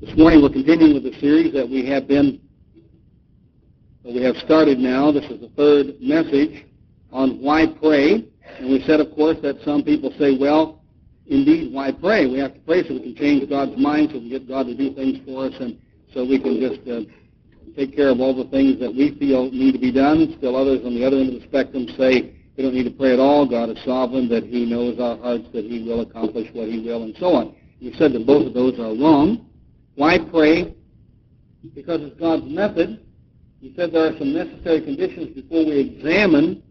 This morning we're continuing with the series that we have been, we have started now. This is the third message on why pray. And we said, of course, that some people say, well, indeed, why pray? We have to pray so we can change God's mind, so we can get God to do things for us, and so we can just uh, take care of all the things that we feel need to be done. Still others on the other end of the spectrum say we don't need to pray at all. God is sovereign, that he knows our hearts, that he will accomplish what he will, and so on. We said that both of those are wrong. Why pray? Because it's God's method. He said there are some necessary conditions before we examine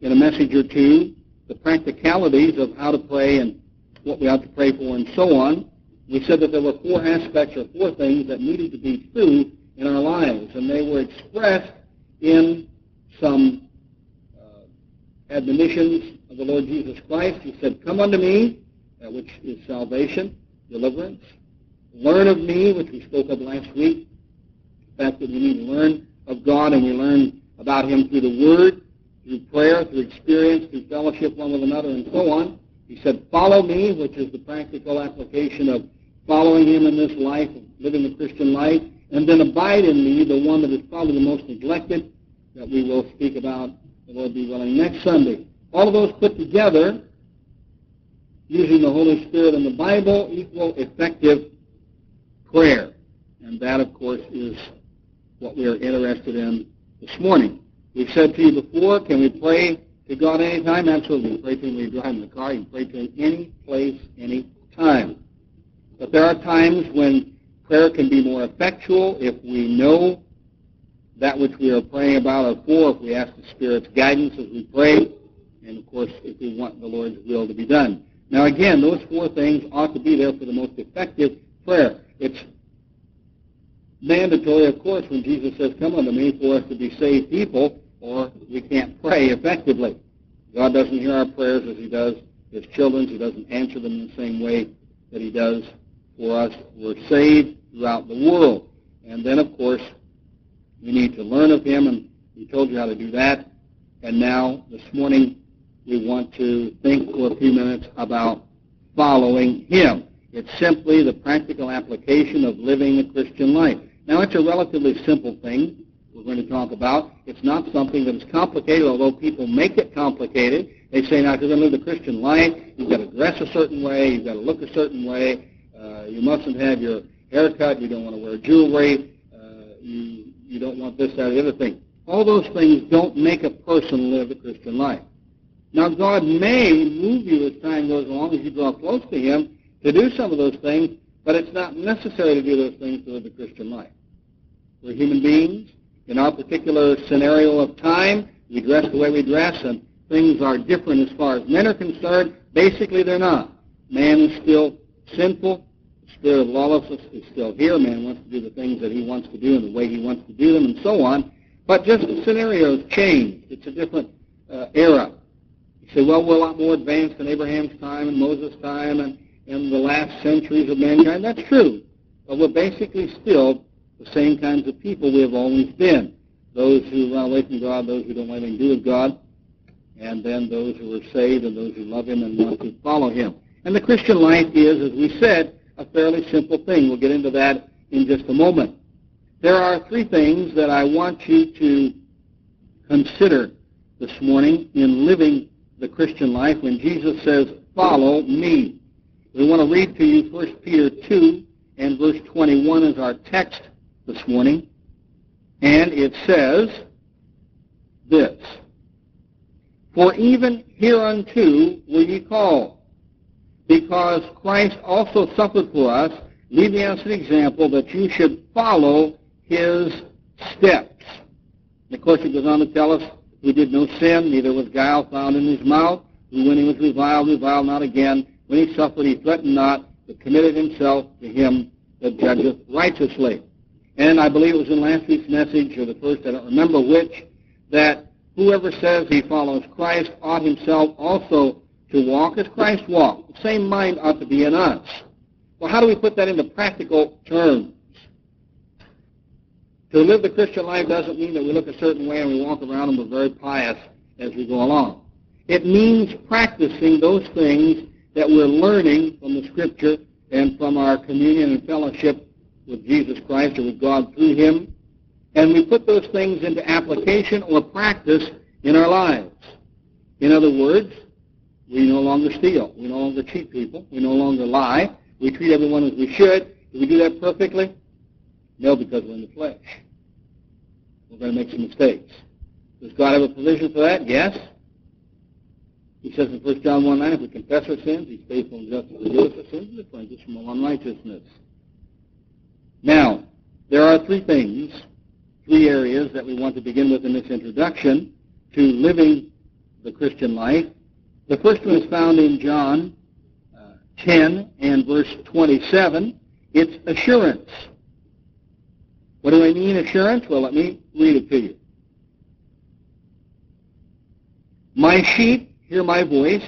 in a message or two the practicalities of how to pray and what we ought to pray for and so on. We said that there were four aspects or four things that needed to be true in our lives, and they were expressed in some uh, admonitions of the Lord Jesus Christ. He said, Come unto me, uh, which is salvation, deliverance. Learn of me, which we spoke of last week. The fact that we need to learn of God and we learn about him through the Word, through prayer, through experience, through fellowship one with another, and so on. He said, Follow me, which is the practical application of following him in this life, living the Christian life and then abide in me, the one that is probably the most neglected, that we will speak about, the Lord be willing, next Sunday. All of those put together, using the Holy Spirit and the Bible, equal effective prayer. And that, of course, is what we are interested in this morning. We've said to you before, can we pray to God anytime? Absolutely. You pray to Him when you're driving the car. You can pray to Him any place, any time. But there are times when prayer can be more effectual if we know that which we are praying about or for, if we ask the Spirit's guidance as we pray, and of course, if we want the Lord's will to be done. Now again, those four things ought to be there for the most effective prayer. It's mandatory, of course, when Jesus says, come unto me for us to be saved people, or we can't pray effectively. God doesn't hear our prayers as he does his children's. He doesn't answer them in the same way that he does for us. We're saved throughout the world. And then, of course, we need to learn of him, and we told you how to do that. And now, this morning, we want to think for a few minutes about following him. It's simply the practical application of living the Christian life. Now, it's a relatively simple thing we're going to talk about. It's not something that is complicated, although people make it complicated. They say, now, if you're going to live the Christian life, you've got to dress a certain way, you've got to look a certain way, uh, you mustn't have your haircut. You don't want to wear jewelry. Uh, you, you don't want this, that, or the other thing. All those things don't make a person live a Christian life. Now, God may move you as time goes along, as you draw close to Him, to do some of those things, but it's not necessary to do those things to live a Christian life. We're human beings. In our particular scenario of time, we dress the way we dress, and things are different as far as men are concerned. Basically, they're not. Man is still sinful spirit of lawlessness is still here. Man wants to do the things that he wants to do in the way he wants to do them and so on. But just the scenario's changed. It's a different uh, era. You say, well, we're a lot more advanced than Abraham's time and Moses' time and in the last centuries of mankind. That's true. But we're basically still the same kinds of people we have always been. Those who run away from God, those who don't want anything to do with God, and then those who are saved and those who love Him and want to follow Him. And the Christian life is, as we said, a fairly simple thing. We'll get into that in just a moment. There are three things that I want you to consider this morning in living the Christian life when Jesus says, follow me. We want to read to you 1 Peter 2 and verse 21 is our text this morning. And it says this, For even hereunto were ye called, because Christ also suffered for us, leaving us an example that you should follow his steps. And of course, he goes on to tell us, he did no sin, neither was guile found in his mouth, who when he was reviled, reviled not again. When he suffered, he threatened not, but committed himself to him that judgeth righteously. And I believe it was in last week's message, or the first, I don't remember which, that whoever says he follows Christ ought himself also to walk as Christ walked. The same mind ought to be in us. Well, how do we put that into practical terms? To live the Christian life doesn't mean that we look a certain way and we walk around and we're very pious as we go along. It means practicing those things that we're learning from the Scripture and from our communion and fellowship with Jesus Christ or with God through him, and we put those things into application or practice in our lives. In other words, we no longer steal. We no longer cheat people. We no longer lie. We treat everyone as we should. Do we do that perfectly? No, because we're in the flesh. We're going to make some mistakes. Does God have a provision for that? Yes. He says in 1 John 1 9, if we confess our sins, he's faithful and just to forgive us our sins and to cleanse us from all unrighteousness. Now, there are three things, three areas that we want to begin with in this introduction to living the Christian life. The first one is found in John uh, 10 and verse 27. It's assurance. What do I mean assurance? Well, let me read it to you. My sheep hear my voice,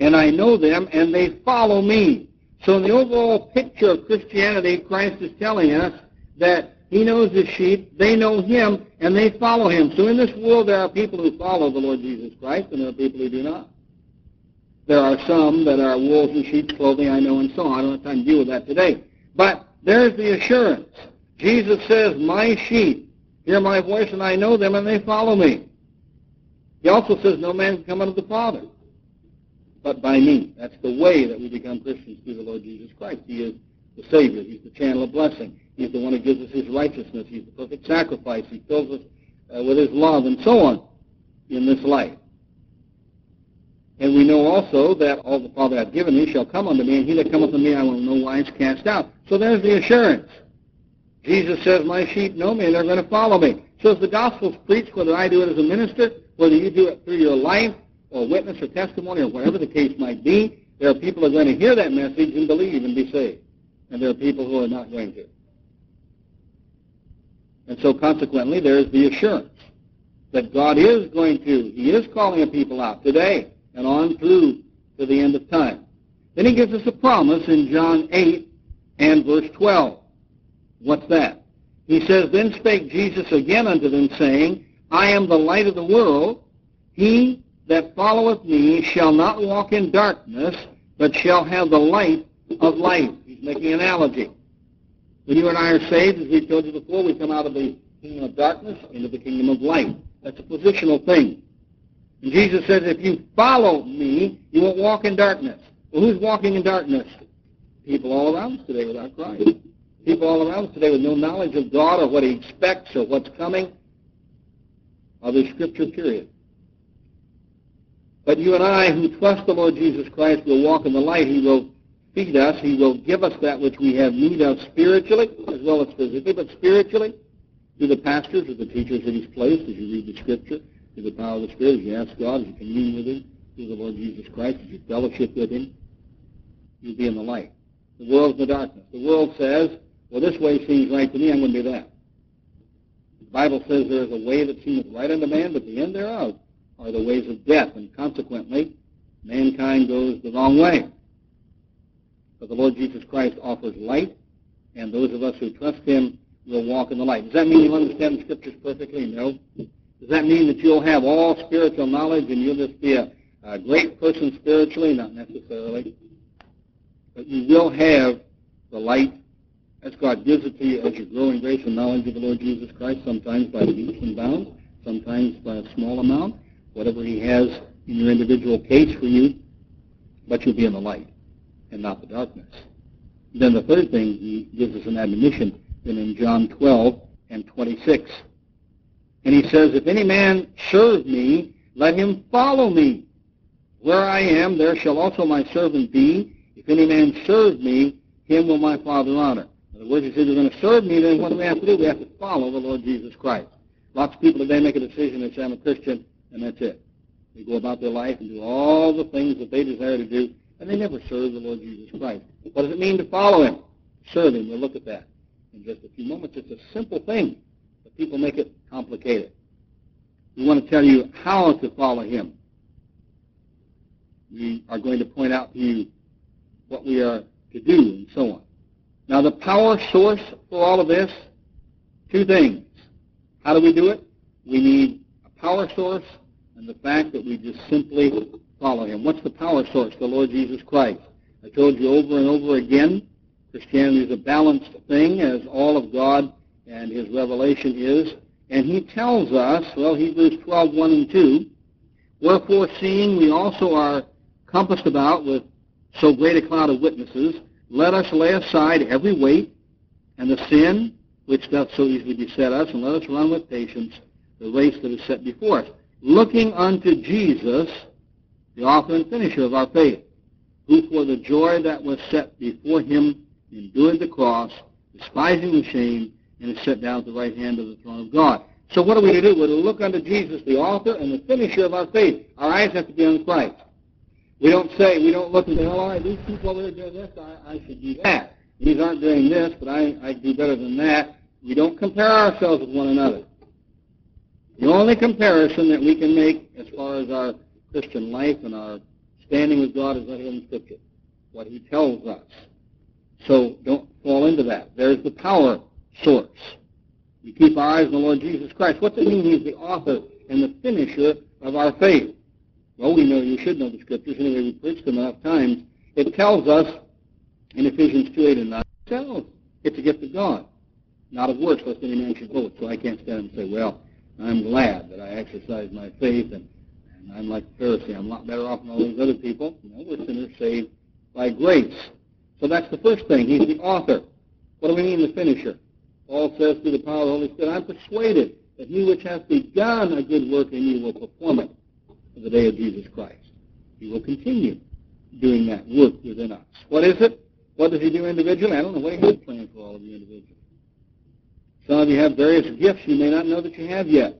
and I know them, and they follow me. So in the overall picture of Christianity, Christ is telling us that he knows his sheep, they know him, and they follow him. So in this world, there are people who follow the Lord Jesus Christ, and there are people who do not. There are some that are wolves in sheep's clothing, I know, and so on. I don't have time to deal with that today. But there's the assurance. Jesus says, my sheep hear my voice, and I know them, and they follow me. He also says, no man can come unto the Father but by me. That's the way that we become Christians through the Lord Jesus Christ. He is the Savior. He's the channel of blessing. He's the one who gives us his righteousness. He's the perfect sacrifice. He fills us uh, with his love and so on in this life. And we know also that all the Father hath given me shall come unto me, and he that cometh unto me I will no wise cast out. So there's the assurance. Jesus says, my sheep know me, and they're going to follow me. So as the gospel's preached, whether I do it as a minister, whether you do it through your life, or witness or testimony or whatever the case might be, there are people who are going to hear that message and believe and be saved. And there are people who are not going to. And so consequently, there is the assurance that God is going to, He is calling a people out today and on through to the end of time. Then He gives us a promise in John 8 and verse 12. What's that? He says, Then spake Jesus again unto them, saying, I am the light of the world. He that followeth me shall not walk in darkness, but shall have the light of life. He's making an analogy. When you and I are saved, as we told you before, we come out of the kingdom of darkness into the kingdom of light. That's a positional thing. And Jesus says, if you follow me, you won't walk in darkness. Well, who's walking in darkness? People all around us today without Christ. People all around us today with no knowledge of God or what he expects or what's coming. Other scripture, period. But you and I who trust the Lord Jesus Christ will walk in the light. He will feed us. He will give us that which we have need of spiritually as well as physically, but spiritually through the pastors or the teachers that he's placed as you read the scripture, through the power of the Spirit, as you ask God, as you commune with him, through the Lord Jesus Christ, as you fellowship with him, you'll be in the light. The world's in the darkness. The world says, well, this way seems right to me, I'm going to do that. Bible says there is a way that seemeth right unto man, but the end thereof are the ways of death, and consequently, mankind goes the wrong way. But the Lord Jesus Christ offers light, and those of us who trust him will walk in the light. Does that mean you'll understand the scriptures perfectly? No. Does that mean that you'll have all spiritual knowledge and you'll just be a, a great person spiritually? Not necessarily. But you will have the light as God gives it to you as you grow in grace and knowledge of the Lord Jesus Christ, sometimes by leaps and bounds, sometimes by a small amount whatever he has in your individual case for you, but you'll be in the light and not the darkness. Then the third thing he gives us an admonition then in John 12 and 26. And he says, If any man serve me, let him follow me. Where I am, there shall also my servant be. If any man serve me, him will my Father honor. In other words, he says, you're going to serve me, then what do we have to do? We have to follow the Lord Jesus Christ. Lots of people today make a decision and say, I'm a Christian, and that's it. They go about their life and do all the things that they desire to do, and they never serve the Lord Jesus Christ. What does it mean to follow him? Serve him. We'll look at that in just a few moments. It's a simple thing, but people make it complicated. We want to tell you how to follow him. We are going to point out to you what we are to do and so on. Now, the power source for all of this, two things. How do we do it? We need a power source and the fact that we just simply follow him. What's the power source? The Lord Jesus Christ. I told you over and over again Christianity is a balanced thing, as all of God and His revelation is. And He tells us, well, Hebrews 12, 1 and 2, Wherefore, seeing we also are compassed about with so great a cloud of witnesses, let us lay aside every weight and the sin which doth so easily beset us, and let us run with patience the race that is set before us, looking unto Jesus, the author and finisher of our faith, who for the joy that was set before him endured the cross, despising the shame, and is set down at the right hand of the throne of God. So what are we to do? We're to look unto Jesus, the author and the finisher of our faith. Our eyes have to be on Christ. We don't say, we don't look and say, oh, all right, these people over there doing this, I, I should do that. These aren't doing this, but I, I do better than that. We don't compare ourselves with one another. The only comparison that we can make as far as our Christian life and our standing with God is right here in Scripture, what He tells us. So don't fall into that. There's the power source. We keep our eyes on the Lord Jesus Christ. What's it mean He's the author and the finisher of our faith? Well, we know you should know the Scriptures. Anyway, we preached them enough times. It tells us in Ephesians 2, 8, and 9, it it's a gift of God, not of works, lest any man should boast. So I can't stand and say, well, I'm glad that I exercise my faith, and, and I'm like the Pharisee. I'm a lot better off than all these other people. No, we're sinners saved by grace. So that's the first thing. He's the author. What do we mean the finisher? Paul says through the power of the Holy Spirit, I'm persuaded that he which hath begun a good work in you will perform it the day of Jesus Christ. He will continue doing that work within us. What is it? What does he do individually? I don't know. What he has planned for all of you individually. Some of you have various gifts you may not know that you have yet.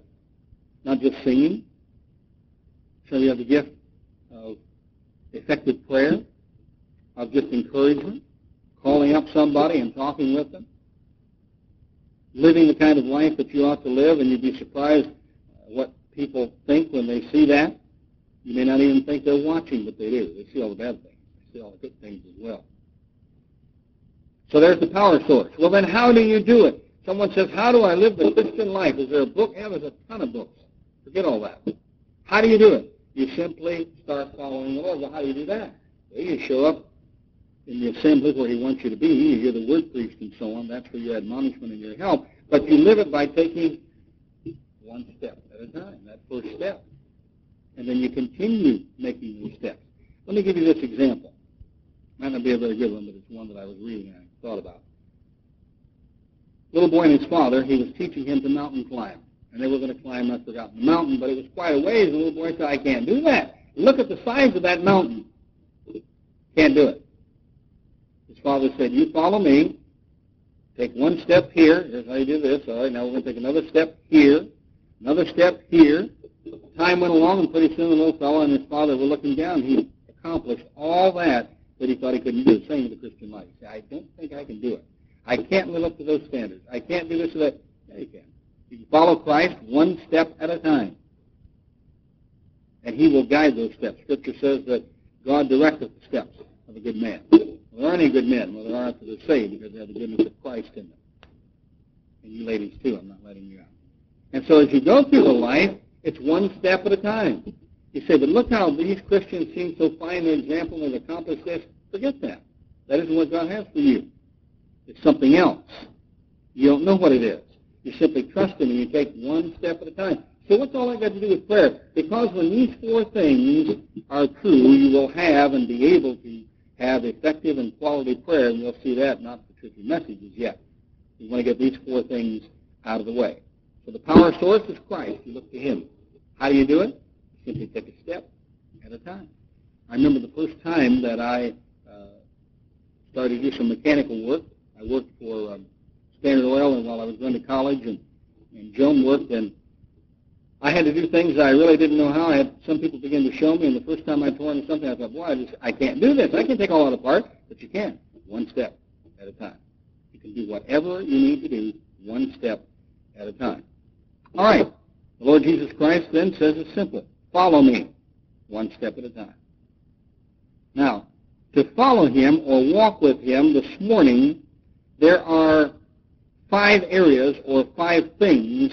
Not just singing. Some of you have the gift of effective prayer, of just encouragement, calling up somebody and talking with them, living the kind of life that you ought to live, and you'd be surprised what people think when they see that. You may not even think they're watching, but they do. They see all the bad things. They see all the good things as well. So there's the power source. Well, then how do you do it? Someone says, how do I live the Christian life? Is there a book? Yeah, there's a ton of books. Forget all that. How do you do it? You simply start following the Lord. Well, how do you do that? Well, you show up in the assembly where he wants you to be. You hear the word preached and so on. That's for your admonishment and your help. But you live it by taking one step at a time, that first step. And then you continue making these steps. Let me give you this example. Might not be a very good one, but it's one that I was reading and I thought about little boy and his father, he was teaching him to mountain climb. And they were going to climb, I've the mountain, but it was quite a ways. The little boy said, I can't do that. Look at the size of that mountain. Can't do it. His father said, you follow me. Take one step here. Here's how you do this. All right, now we're going to take another step here. Another step here. Time went along, and pretty soon the little fellow and his father were looking down. He accomplished all that that he thought he couldn't do. Same with the Christian life. I don't think I can do it. I can't live up to those standards. I can't do this or that. Yeah, you can. You can follow Christ one step at a time. And he will guide those steps. Scripture says that God directeth the steps of a good man. There aren't any good men. Well, there aren't that are saved because they have the goodness of Christ in them. And you ladies too. I'm not letting you out. And so as you go through the life, it's one step at a time. You say, but look how these Christians seem so fine an example and accomplish this. Forget that. That isn't what God has for you. It's something else. You don't know what it is. You simply trust Him and you take one step at a time. So what's all I got to do with prayer? Because when these four things are true, you will have and be able to have effective and quality prayer, and you'll see that not the tricky messages yet. You want to get these four things out of the way. So the power source is Christ. You look to Him. How do you do it? Simply take a step at a time. I remember the first time that I uh, started to do some mechanical work. I worked for um, Standard Oil, and while I was going to college, and, and Joan worked, and I had to do things I really didn't know how. I had some people begin to show me, and the first time I tore into something, I thought, boy, I just I can't do this. I can take all that apart, but you can, one step at a time. You can do whatever you need to do, one step at a time. All right. The Lord Jesus Christ then says it's simple. Follow me, one step at a time. Now, to follow him or walk with him this morning there are five areas or five things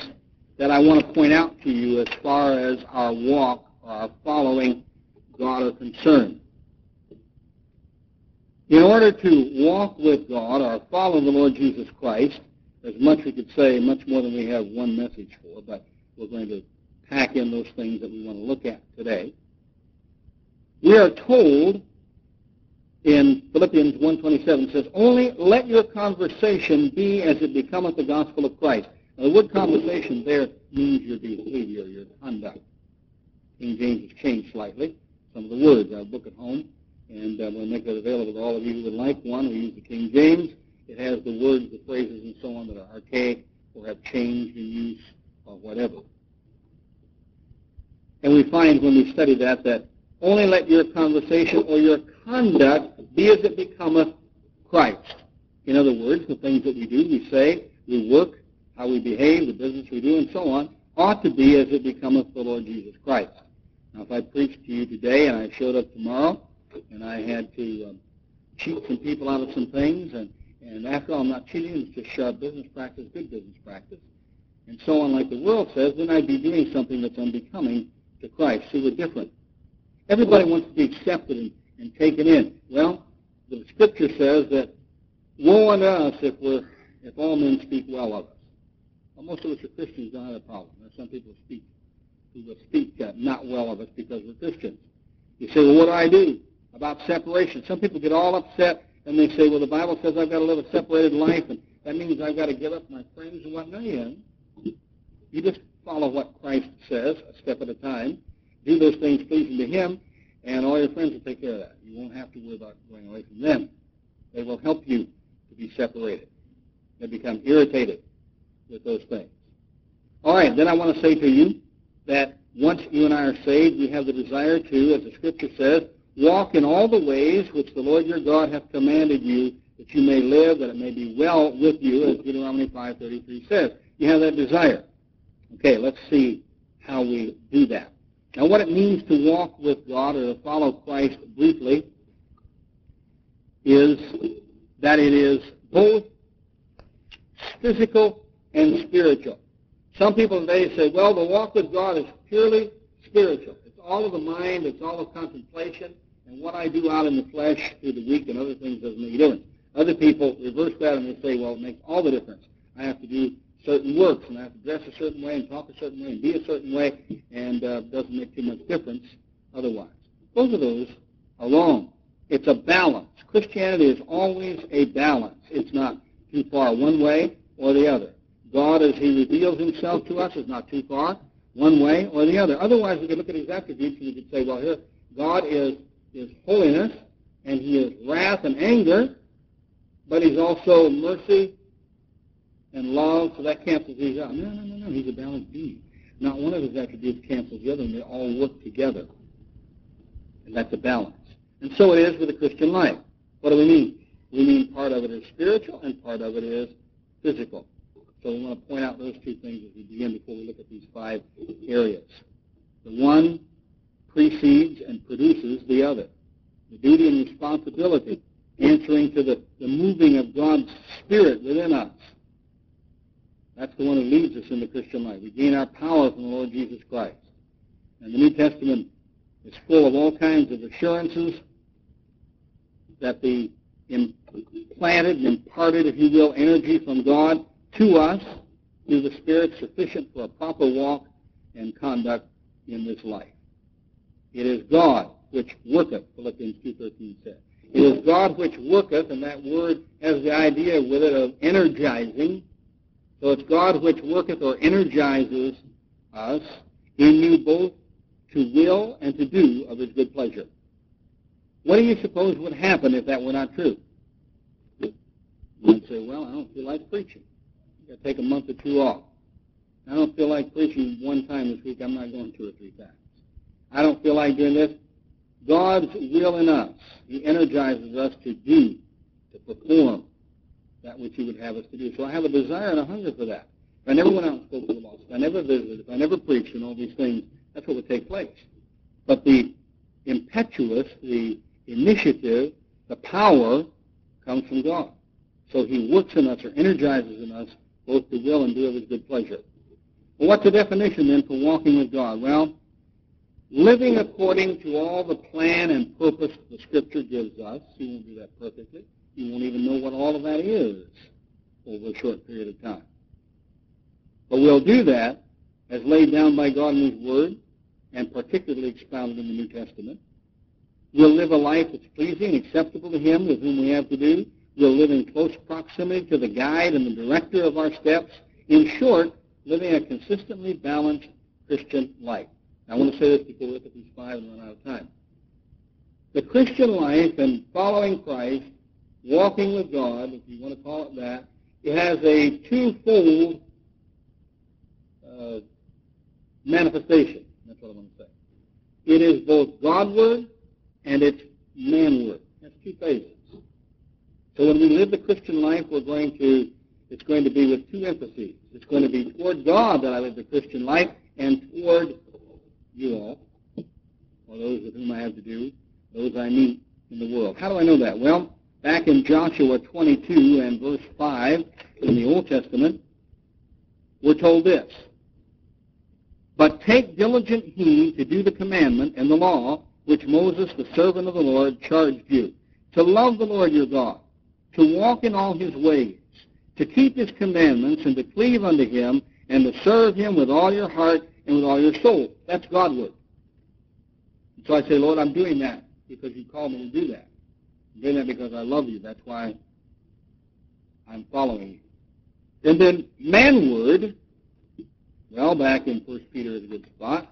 that I want to point out to you as far as our walk or our following God are concerned. In order to walk with God or follow the Lord Jesus Christ, there's much we could say, much more than we have one message for, but we're going to pack in those things that we want to look at today. We are told in Philippians 1.27 says, Only let your conversation be as it becometh the gospel of Christ. Now, the word conversation there means your behavior, your conduct. King James has changed slightly. Some of the words. I have a book at home, and uh, we'll make that available to all of you who would like one. We use the King James. It has the words, the phrases, and so on that are archaic or have changed in use or whatever. And we find when we study that that only let your conversation or your conduct be as it becometh Christ. In other words, the things that we do, we say, we work, how we behave, the business we do, and so on, ought to be as it becometh the Lord Jesus Christ. Now, if I preached to you today and I showed up tomorrow and I had to um, cheat some people out of some things, and, and after all, I'm not cheating, it's just sharp business practice, good business practice, and so on, like the world says, then I'd be doing something that's unbecoming to Christ. See, we're different. Everybody wants to be accepted and, and taken in. Well, the Scripture says that woe unto us if we're if all men speak well of us. Well, most of us are Christians don't a problem. Some people speak who will speak uh, not well of us because we're Christians. You say, well, what do I do about separation? Some people get all upset and they say, well, the Bible says I've got to live a separated life, and that means I've got to give up my friends and whatnot. You, you just follow what Christ says a step at a time. Do those things pleasing to Him, and all your friends will take care of that. You won't have to worry about going away from them. They will help you to be separated. They become irritated with those things. All right, then I want to say to you that once you and I are saved, we have the desire to, as the Scripture says, walk in all the ways which the Lord your God hath commanded you, that you may live, that it may be well with you, as Deuteronomy 5.33 says. You have that desire. Okay, let's see how we do that. Now, what it means to walk with God or to follow Christ briefly is that it is both physical and spiritual. Some people today say, well, the walk with God is purely spiritual. It's all of the mind, it's all of contemplation, and what I do out in the flesh through the week and other things doesn't make a difference. Other people reverse that and they say, well, it makes all the difference. I have to do certain works, and I have to dress a certain way and talk a certain way and be a certain way, and uh, doesn't make too much difference otherwise. Both of those are wrong. It's a balance. Christianity is always a balance. It's not too far one way or the other. God, as He reveals Himself to us, is not too far one way or the other. Otherwise, we could look at His attributes and we could say, well, here, God is, is holiness, and He is wrath and anger, but He's also mercy and love, so that cancels these out. No, no, no, no. He's a balanced being. Not one of his attributes cancels the other, and they all work together. And that's a balance. And so it is with the Christian life. What do we mean? We mean part of it is spiritual and part of it is physical. So we want to point out those two things as we begin before we look at these five areas. The one precedes and produces the other. The duty and responsibility answering to the, the moving of God's Spirit within us that's the one who leads us in the Christian life. We gain our power from the Lord Jesus Christ. And the New Testament is full of all kinds of assurances that the implanted and imparted, if you will, energy from God to us through the Spirit sufficient for a proper walk and conduct in this life. It is God which worketh, Philippians 2.13 says. It is God which worketh, and that word has the idea with it of energizing, so it's God which worketh or energizes us in you both to will and to do of his good pleasure. What do you suppose would happen if that were not true? You'd say, well, I don't feel like preaching. I've got to take a month or two off. I don't feel like preaching one time this week. I'm not going two or three times. I don't feel like doing this. God's will in us. He energizes us to do, to perform, that which he would have us to do. So I have a desire and a hunger for that. If I never went out and spoke to the lost, if I never visited, if I never preached and all these things, that's what would take place. But the impetuous, the initiative, the power comes from God. So he works in us or energizes in us both to will and do of his good pleasure. Well, what's the definition then for walking with God? Well, living according to all the plan and purpose the Scripture gives us. He won't do that perfectly. He won't even know what all of that is over a short period of time. But we'll do that as laid down by God in His Word and particularly expounded in the New Testament. We'll live a life that's pleasing acceptable to Him with whom we have to do. We'll live in close proximity to the guide and the director of our steps. In short, living a consistently balanced Christian life. I want to say this before we look at these five and run out of time. The Christian life and following Christ, walking with God, if you want to call it that, it has a twofold uh, manifestation. That's what I want to say. It is both Godward and it's manward. That's two phases. So when we live the Christian life, we're going to, it's going to be with two emphases. It's going to be toward God that I live the Christian life and toward you all, or those with whom I have to do, those I meet in the world. How do I know that? Well, back in Joshua 22 and verse 5 in the Old Testament, we're told this. But take diligent heed to do the commandment and the law which Moses, the servant of the Lord, charged you, to love the Lord your God, to walk in all his ways, to keep his commandments, and to cleave unto him, and to serve him with all your heart and with all your soul. That's Godward. So I say, Lord, I'm doing that because you called me to do that. I'm doing that because I love you. That's why I'm following you. And then manward, well, back in 1 Peter is a good spot.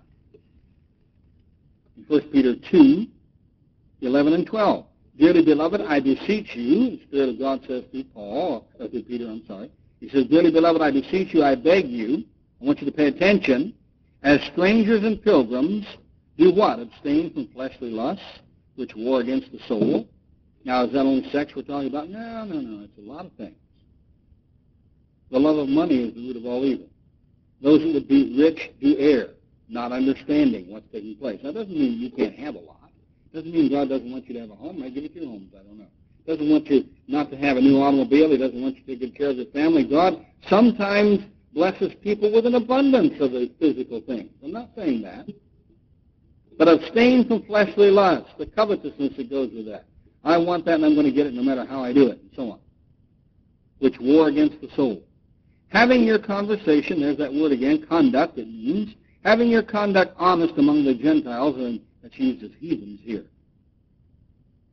In 1 Peter 2, 11 and 12. Dearly beloved, I beseech you, the Spirit of God says to Paul, or to Peter, I'm sorry. He says, Dearly beloved, I beseech you, I beg you, I want you to pay attention, as strangers and pilgrims, do what? Abstain from fleshly lusts, which war against the soul. Now, is that only sex we're talking about? No, no, no. It's a lot of things. The love of money is the root of all evil. Those who would be rich do err, not understanding what's taking place. That doesn't mean you can't have a lot. Doesn't mean God doesn't want you to have a home. Might give you two homes. I don't know. Doesn't want you not to have a new automobile. He doesn't want you to take good care of your family. God sometimes blesses people with an abundance of the physical things. I'm not saying that. But abstain from fleshly lusts, the covetousness that goes with that. I want that and I'm going to get it no matter how I do it, and so on. Which war against the soul. Having your conversation, there's that word again, conduct, it means, having your conduct honest among the Gentiles, and that's used as heathens here.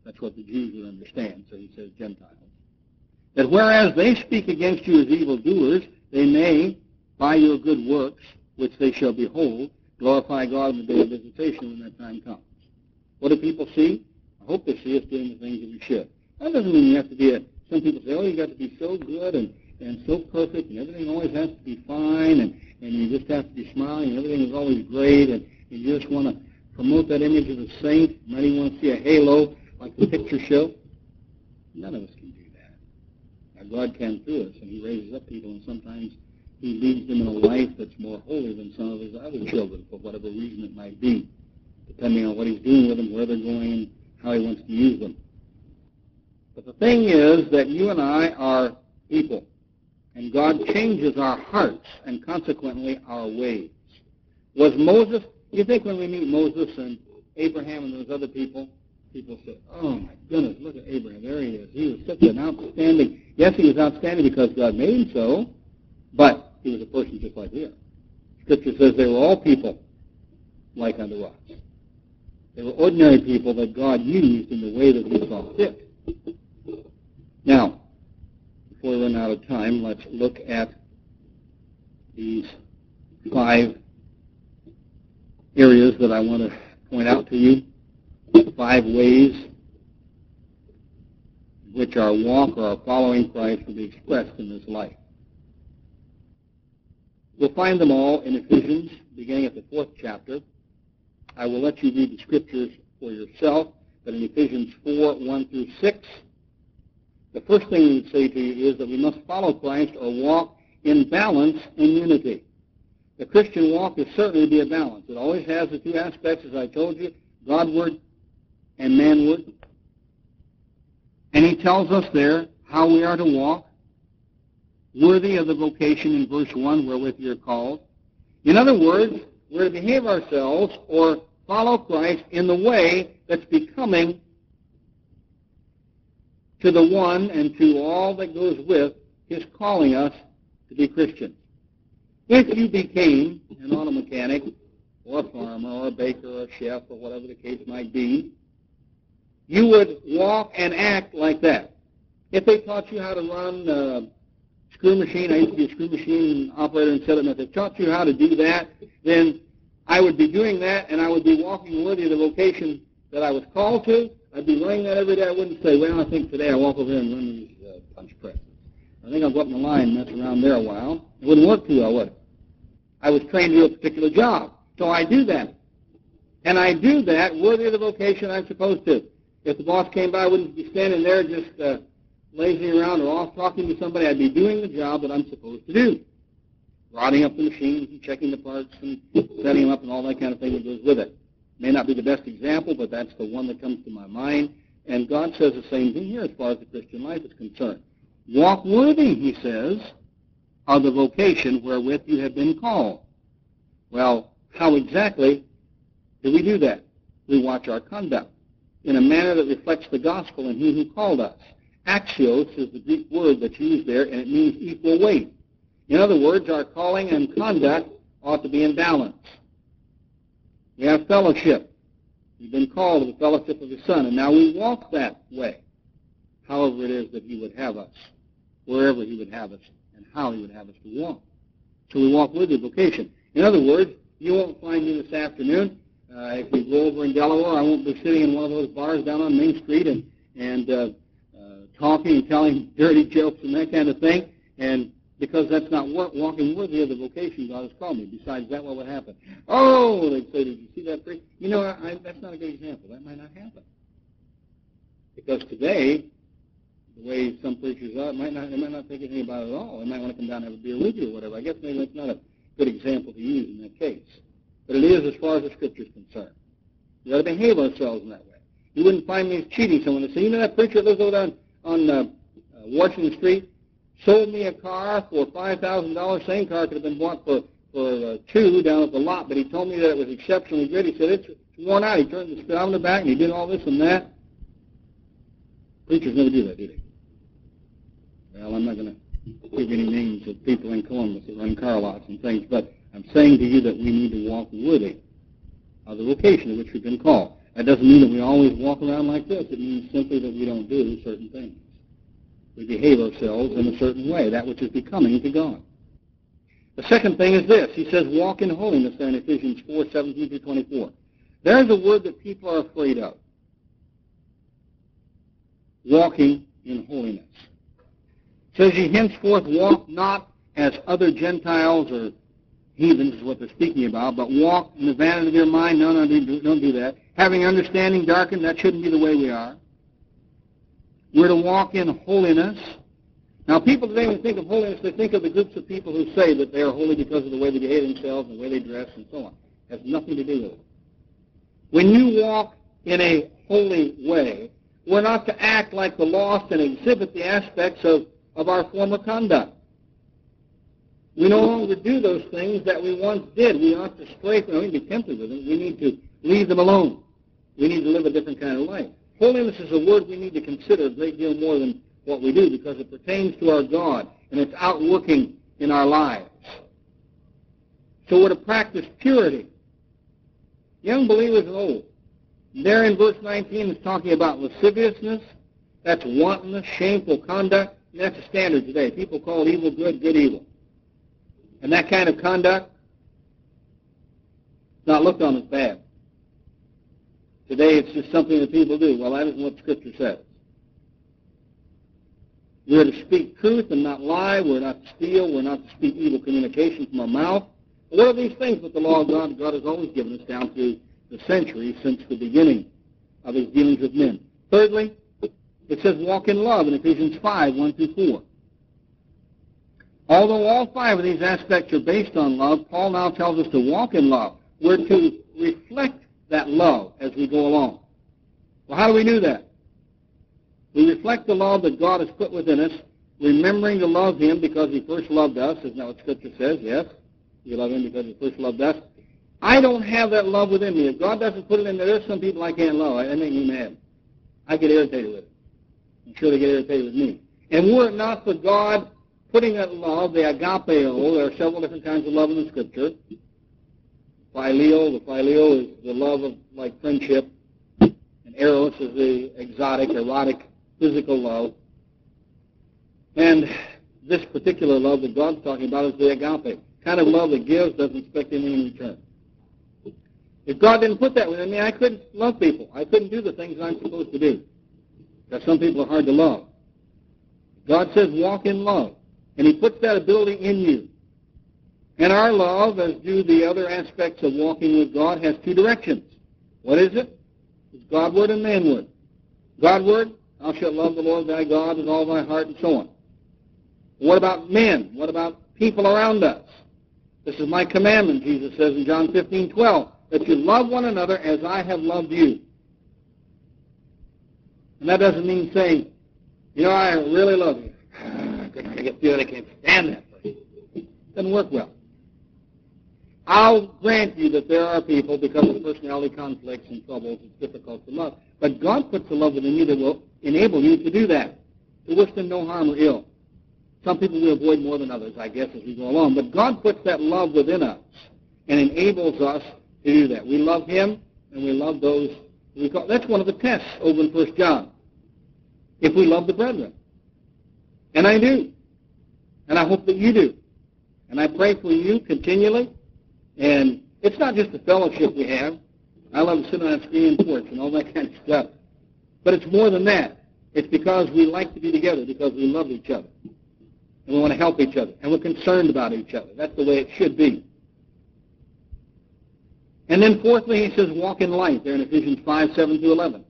That's what the Jews would understand, so he says Gentiles. That whereas they speak against you as evildoers, they may, by your good works, which they shall behold, glorify God in the day of visitation when that time comes. What do people see? I hope they see us doing the things that we should. That doesn't mean you have to be a, some people say, oh, you got to be so good and, and so perfect and everything always has to be fine and, and you just have to be smiling and everything is always great and, you just want to promote that image of the saint. Even want to see a halo like the picture show. None of us God can through us, and he raises up people, and sometimes he leads them in a life that's more holy than some of his other children, for whatever reason it might be, depending on what he's doing with them, where they're going, how he wants to use them. But the thing is that you and I are people, and God changes our hearts, and consequently our ways. Was Moses, you think when we meet Moses and Abraham and those other people, people say, oh my goodness, look at Abraham. There he is. He was such an outstanding, yes, he was outstanding because God made him so, but he was a person just like we are. Scripture says they were all people like unto us. They were ordinary people that God used in the way that he saw fit. Now, before we run out of time, let's look at these five areas that I want to point out to you five ways in which our walk or our following Christ will be expressed in this life. We'll find them all in Ephesians, beginning at the fourth chapter. I will let you read the scriptures for yourself, but in Ephesians 4, 1 through 6, the first thing we would say to you is that we must follow Christ or walk in balance and unity. The Christian walk is certainly to be a balance. It always has the two aspects, as I told you, Godward and manward. And he tells us there how we are to walk, worthy of the vocation in verse 1 wherewith you're called. In other words, we're to behave ourselves or follow Christ in the way that's becoming to the one and to all that goes with his calling us to be Christians. If you became an auto mechanic or a farmer or a baker or a chef or whatever the case might be, you would walk and act like that. If they taught you how to run a screw machine, I used to be a screw machine operator in Southern, if they taught you how to do that, then I would be doing that and I would be walking worthy of the vocation that I was called to. I'd be running that every day. I wouldn't say, well, I think today I walk over here and run these uh, punch presses. I think I'll go up in the line and mess around there a while. It wouldn't work too well, would it? I was trained to do a particular job. So I do that. And I do that worthy of the vocation I'm supposed to. If the boss came by, I wouldn't be standing there just uh, lazing around or off talking to somebody. I'd be doing the job that I'm supposed to do. Rodding up the machines and checking the parts and setting them up and all that kind of thing that goes with it. May not be the best example, but that's the one that comes to my mind. And God says the same thing here as far as the Christian life is concerned. Walk worthy, he says, of the vocation wherewith you have been called. Well, how exactly do we do that? We watch our conduct in a manner that reflects the gospel and he who called us. Axios is the Greek word that's used there, and it means equal weight. In other words, our calling and conduct ought to be in balance. We have fellowship. We've been called to the fellowship of the Son, and now we walk that way, however it is that He would have us, wherever He would have us, and how He would have us to walk. So we walk with the vocation. In other words, you won't find me this afternoon. Uh, if we go over in Delaware, I won't be sitting in one of those bars down on Main Street and and uh, uh, talking and telling dirty jokes and that kind of thing. And because that's not work, walking worthy of the vocation God has called me. Besides that, what would happen? Oh, they'd say, did you see that preach? You know, I, I, that's not a good example. That might not happen. Because today, the way some preachers are, might not, they might not think anything about it at all. They might want to come down and have a beer with you or whatever. I guess maybe that's not a good example to use in that case. But it is as far as the Scripture is concerned. We got to behave ourselves in that way. You wouldn't find me cheating someone to say, you know that preacher that lives over on, on uh, uh, Washington Street? sold me a car for five thousand dollars. Same car could have been bought for for uh, two down at the lot, but he told me that it was exceptionally good. He said it's worn out. He turned the speedometer back and he did all this and that. Preachers never do that, do they? Well, I'm not going to give any names of people in Columbus that run car lots and things, but I'm saying to you that we need to walk worthy of the vocation of which we've been called. That doesn't mean that we always walk around like this. It means simply that we don't do certain things we behave ourselves in a certain way, that which is becoming to God. The second thing is this. He says, walk in holiness there in Ephesians 4, 17 through 24. There's a word that people are afraid of. Walking in holiness. It says ye henceforth walk not as other Gentiles or heathens is what they're speaking about, but walk in the vanity of your mind. No, no, don't do that. Having understanding darkened, that shouldn't be the way we are. We're to walk in holiness. Now, people today, when they think of holiness, they think of the groups of people who say that they are holy because of the way they behave themselves and the way they dress and so on. It has nothing to do with it. When you walk in a holy way, we're not to act like the lost and exhibit the aspects of, of our former conduct. We no longer do those things that we once did. We ought to stray from them. We be tempted with them. We need to leave them alone. We need to live a different kind of life. Holiness is a word we need to consider a great deal more than what we do because it pertains to our God and it's outworking in our lives. So we're to practice purity. Young believers and old. There in verse 19 it's talking about lasciviousness. That's wantonness, shameful conduct. That's a standard today. People call evil good, good evil. And that kind of conduct is not looked on as bad. Today it's just something that people do. Well, that isn't what Scripture says. We're to speak truth and not lie. We're not to steal. We're not to speak evil communication from our mouth. What are these things that the law of God, God has always given us down through the centuries since the beginning of his dealings with men? Thirdly, it says walk in love in Ephesians 5, 1 through 4. Although all five of these aspects are based on love, Paul now tells us to walk in love. We're to reflect that love as we go along. Well, how do we do that? We reflect the love that God has put within us, remembering to love Him because He first loved us. Isn't that what Scripture says? Yes. You love Him because He first loved us. I don't have that love within me. If God doesn't put it in there, there's some people I can't love. That make me mad. I get irritated with it. I'm sure they get irritated with me. And were it not for God putting that love, the agapeo, there are several different kinds of love in the Scripture. Phileo, the phileo is the love of like friendship, and eros is the exotic, erotic, physical love. And this particular love that God's talking about is the agape, kind of love that gives, doesn't expect anything in return. If God didn't put that within me, I couldn't love people. I couldn't do the things I'm supposed to do. Because some people are hard to love. God says walk in love. And he puts that ability in you. And our love, as do the other aspects of walking with God, has two directions. What is it? It's Godward and manward. Godward, thou shalt love the Lord thy God with all thy heart and so on. What about men? What about people around us? This is my commandment, Jesus says in John 15, 12, that you love one another as I have loved you. And that doesn't mean saying, you know, I really love you. I get feel I can't stand that person. Doesn't work well. I'll grant you that there are people, because of personality conflicts and troubles, it's difficult to love. But God puts a love within you that will enable you to do that, to wish them no harm or ill. Some people we avoid more than others, I guess, as we go along. But God puts that love within us and enables us to do that. We love Him and we love those we call. That's one of the tests over in First John. If we love the brethren, and I do, and I hope that you do, and I pray for you continually. And it's not just the fellowship we have. I love to sit on that screen porch and all that kind of stuff. But it's more than that. It's because we like to be together, because we love each other and we want to help each other, and we're concerned about each other. That's the way it should be. And then fourthly, he says, walk in light, there in Ephesians 5, 7 to 11.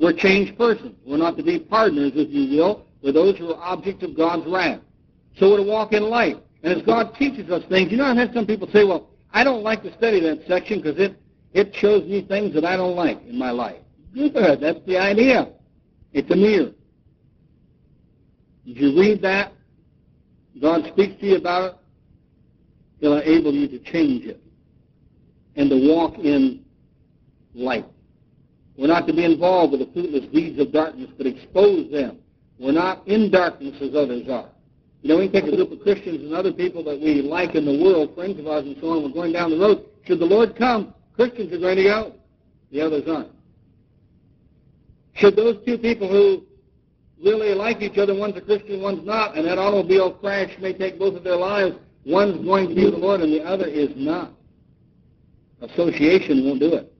We're changed persons. We're not to be partners, if you will, with those who are objects of God's wrath. So we're to walk in light. And as God teaches us things, you know, I've had some people say, well, I don't like to study that section because it, it shows me things that I don't like in my life. Good. That's the idea. It's a mirror. If you read that, God speaks to you about it, He'll enable you to change it and to walk in light. We're not to be involved with the fruitless deeds of darkness, but expose them. We're not in darkness as others are. You know, we take a group of Christians and other people that we like in the world, friends of ours and so on, we're going down the road. Should the Lord come, Christians are going to go. The others aren't. Should those two people who really like each other. One's a Christian, one's not, and that automobile crash may take both of their lives. One's going to be the Lord, and the other is not. Association won't do it.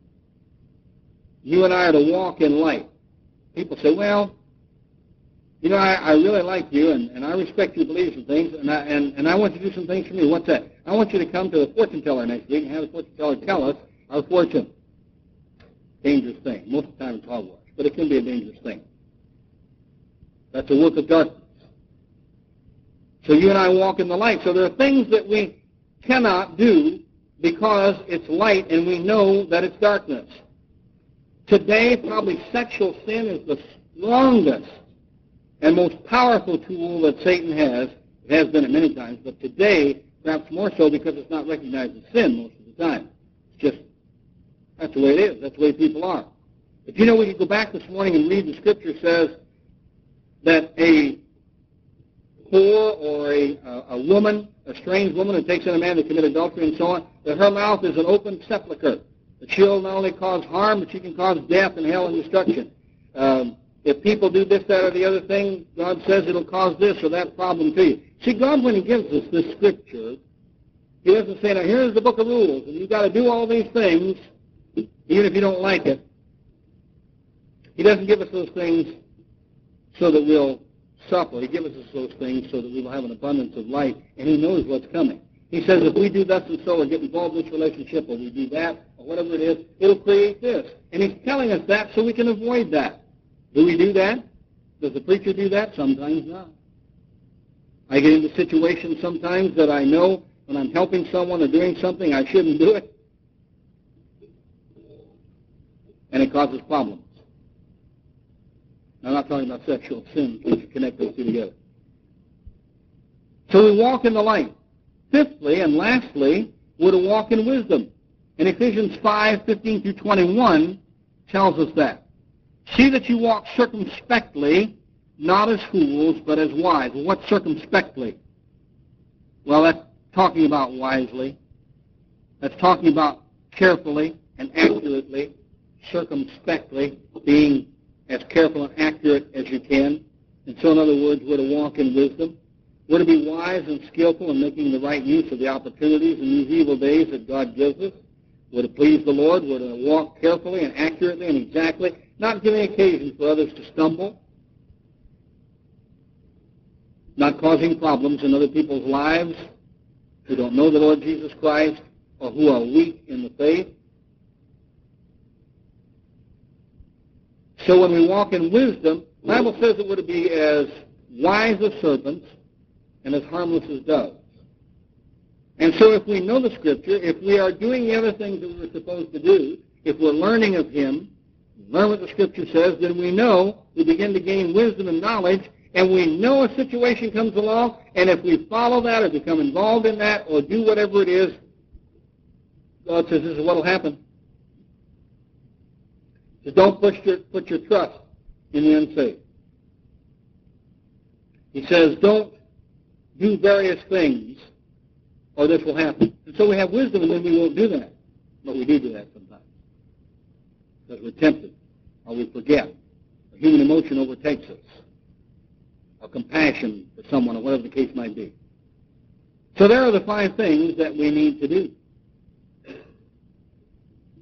You and I are to walk in light. People say, well, you know, I, I really like you, and, and I respect your beliefs and things, and I, and, and I want you to do some things for me. What's that? I want you to come to the fortune teller next week and have the fortune teller tell us our fortune. Dangerous thing. Most of the time it's hogwash, but it can be a dangerous thing. That's a work of darkness. So you and I walk in the light. So there are things that we cannot do because it's light and we know that it's darkness. Today, probably sexual sin is the strongest and most powerful tool that Satan has. It has been at many times, but today, perhaps more so because it's not recognized as sin most of the time. It's just, that's the way it is. That's the way people are. But you know, we can go back this morning and read the scripture says that a whore or a, a, a woman, a strange woman who takes in a man to commit adultery and so on, that her mouth is an open sepulchre. That she'll not only cause harm, but she can cause death and hell and destruction. Um, if people do this, that, or the other thing, God says it'll cause this or that problem to you. See, God, when He gives us this scripture, He doesn't say, now here's the book of rules, and you've got to do all these things, even if you don't like it. He doesn't give us those things so that we'll suffer. He gives us those things so that we will have an abundance of life, and He knows what's coming. He says if we do thus and so or get involved in this relationship or we do that or whatever it is, it'll create this. And He's telling us that so we can avoid that. Do we do that? Does the preacher do that? Sometimes not. I get into situations sometimes that I know when I'm helping someone or doing something I shouldn't do it. And it causes problems. I'm not talking about sexual sin. Please connect those two together. So we walk in the light. Fifthly and lastly, we're to walk in wisdom. And Ephesians 5, 15 through 21 tells us that. See that you walk circumspectly, not as fools, but as wise. Well, what circumspectly? Well, that's talking about wisely. That's talking about carefully and accurately, circumspectly, being as careful and accurate as you can. And so, in other words, we're to walk in wisdom. We're to be wise and skillful in making the right use of the opportunities in these evil days that God gives us. We're to please the Lord. We're to walk carefully and accurately and exactly, not giving occasion for others to stumble, not causing problems in other people's lives who don't know the Lord Jesus Christ or who are weak in the faith. So when we walk in wisdom, the Bible says that we're to be as wise as serpents and as harmless as doves. And so if we know the Scripture, if we are doing the other things that we're supposed to do, if we're learning of Him, learn what the Scripture says, then we know, we begin to gain wisdom and knowledge, and we know a situation comes along, and if we follow that or become involved in that or do whatever it is, God says this is what will happen. So don't put your, put your trust in the unsaved. He says don't do various things Oh, or this will happen. And so we have wisdom and then we won't do that. But we do do that sometimes. Because we're tempted or we forget. A human emotion overtakes us. Or compassion for someone or whatever the case might be. So there are the five things that we need to do.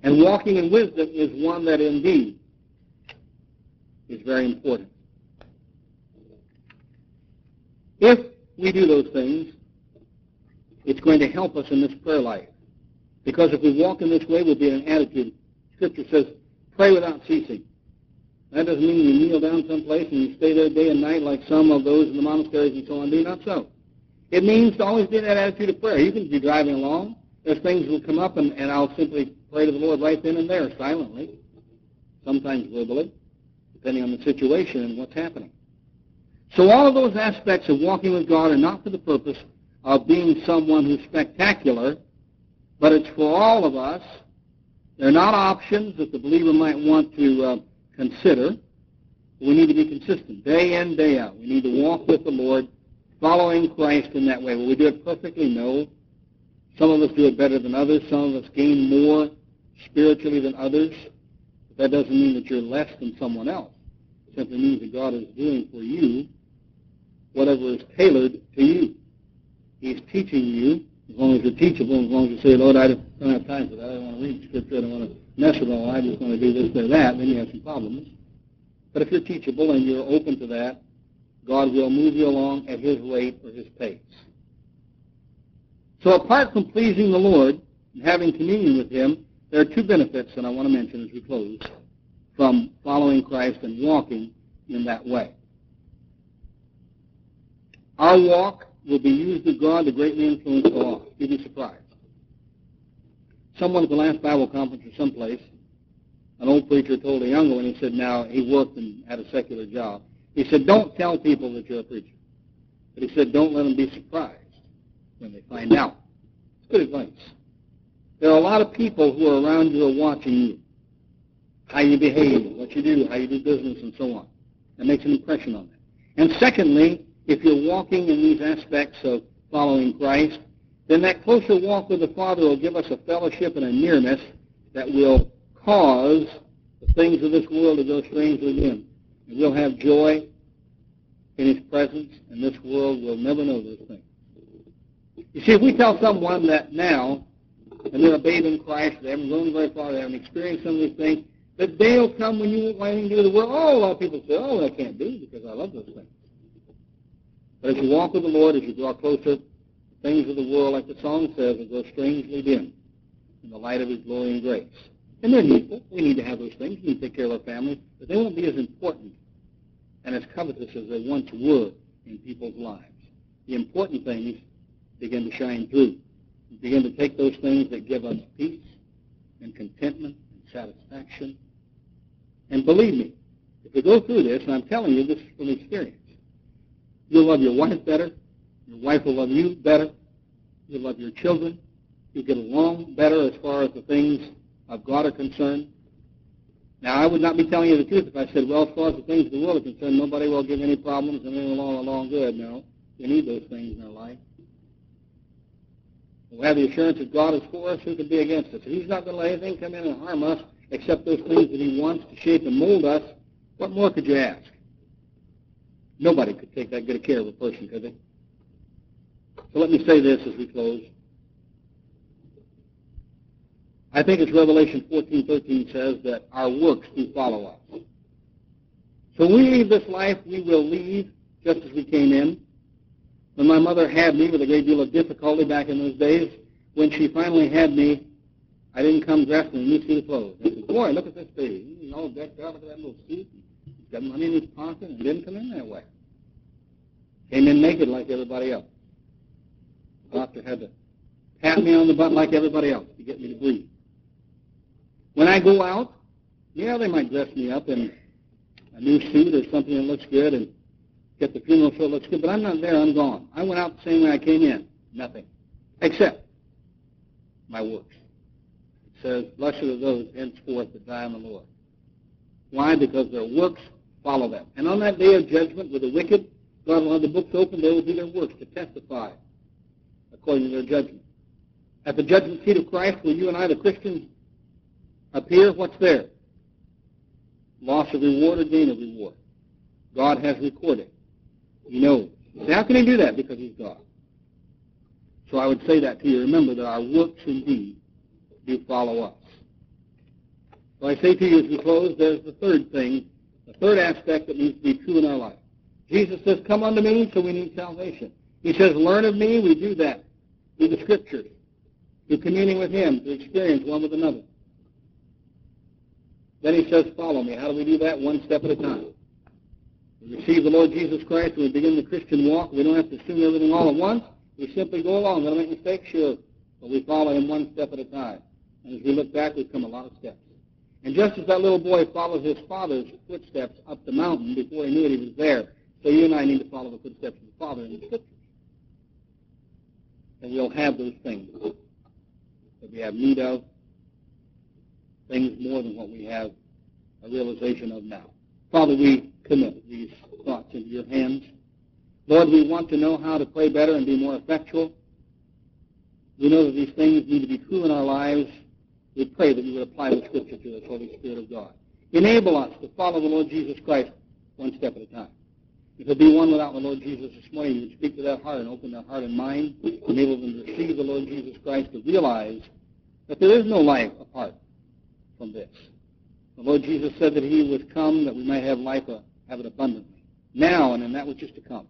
And walking in wisdom is one that indeed is very important. If we do those things, it's going to help us in this prayer life. Because if we walk in this way, we'll be in an attitude. Scripture says, pray without ceasing. That doesn't mean you kneel down someplace and you stay there day and night like some of those in the monasteries and so on do. Not so. It means to always be in that attitude of prayer. You can be driving along. There's things will come up, and, and I'll simply pray to the Lord right then and there, silently, sometimes verbally, depending on the situation and what's happening. So all of those aspects of walking with God are not for the purpose of being someone who's spectacular, but it's for all of us. They're not options that the believer might want to uh, consider. We need to be consistent, day in, day out. We need to walk with the Lord, following Christ in that way. Will we do it perfectly? No. Some of us do it better than others. Some of us gain more spiritually than others. But that doesn't mean that you're less than someone else. It simply means that God is doing for you whatever is tailored to you. He's teaching you, as long as you're teachable, as long as you say, Lord, I don't have time for that. I don't want to read Scripture. I don't want to mess with all. I just want to do this or that. Then you have some problems. But if you're teachable and you're open to that, God will move you along at His rate or His pace. So apart from pleasing the Lord and having communion with Him, there are two benefits that I want to mention as we close from following Christ and walking in that way. Our walk will be used of God to greatly influence the lost. You'd be surprised. Someone at the last Bible conference or someplace, an old preacher told a younger one, he said, now he worked and had a secular job. He said, don't tell people that you're a preacher. But he said, don't let them be surprised when they find out. It's good advice. There are a lot of people who are around you who are watching you. How you behave, what you do, how you do business, and so on. That makes an impression on them. And secondly, if you're walking in these aspects of following Christ, then that closer walk with the Father will give us a fellowship and a nearness that will cause the things of this world to go strangely dim. And we'll have joy in His presence, and this world will never know those things. You see, if we tell someone that now, and they're a babe in Christ, they haven't grown very far, they haven't experienced some of these things, the day will come when you won't want anything to do with the world. Oh, a lot of people say, oh, I can't be because I love those things. But as you walk with the Lord, as you draw closer, things of the world, like the song says, will grow strangely dim in the light of His glory and grace. And they're. We need to have those things. We need to take care of our families. But they won't be as important and as covetous as they once were in people's lives. The important things begin to shine through. We begin to take those things that give us peace and contentment and satisfaction. And believe me, if we go through this, and I'm telling you this from experience, You'll love your wife better. Your wife will love you better. You'll love your children. You'll get along better as far as the things of God are concerned. Now, I would not be telling you the truth if I said, well, as far as the things of the world are concerned, nobody will give any problems and everything will along good. No, you need those things in our life. We have the assurance that God is for us, who can be against us? If He's not going to let anything come in and harm us except those things that He wants to shape and mold us, what more could you ask? Nobody could take that good care of a person, could they? So let me say this as we close. I think it's Revelation 14:13 says that our works do follow us. So we leave this life, we will leave just as we came in. When my mother had me with a great deal of difficulty back in those days, when she finally had me, I didn't come dressed in a new suit of clothes. I said, boy, look at this baby. He's all decked out. Look at that little suit. Got money in his pocket and didn't come in that way. Came in naked like everybody else. The doctor had to pat me on the butt like everybody else to get me to breathe. When I go out, yeah, they might dress me up in a new suit or something that looks good and get the funeral so it looks good, but I'm not there. I'm gone. I went out the same way I came in. Nothing. Except my works. It says, blessed are those henceforth that die in the Lord. Why? Because their works follow them. And on that day of judgment with the wicked, God will have the books open. They will do their works to testify according to their judgment. At the judgment seat of Christ, will you and I, the Christians, appear? What's there? Loss of reward or gain of reward. God has recorded. He knows. how can he do that? Because he's God. So I would say that to you. Remember that our works indeed do follow us. So I say to you as we close, there's the third thing, the third aspect that needs to be true in our life. Jesus says, come unto me, so we need salvation. He says, learn of me, we do that through the Scriptures, through communing with him, through experience one with another. Then he says, follow me. How do we do that? One step at a time. We receive the Lord Jesus Christ and we begin the Christian walk. We don't have to assume everything all at once. We simply go along. To make mistakes? Sure. But we follow him one step at a time. And as we look back, we've come a lot of steps. And just as that little boy followed his father's footsteps up the mountain before he knew it, he was there. So you and I need to follow the footsteps of the Father in the Scriptures. And we'll have those things that we have need of, things more than what we have a realization of now. Father, we commit these thoughts into your hands. Lord, we want to know how to pray better and be more effectual. We know that these things need to be true in our lives. We pray that you would apply the Scripture to us, Holy Spirit of God. Enable us to follow the Lord Jesus Christ one step at a time. If there be one without the Lord Jesus this morning, you would speak to that heart and open that heart and mind, enable them to receive the Lord Jesus Christ, to realize that there is no life apart from this. The Lord Jesus said that he was come that we might have life, uh, have it abundantly, now and in that which is to come.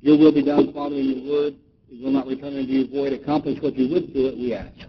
Your will be done, Father, in your word. You will not return unto you void. Accomplish what you would do it, we ask.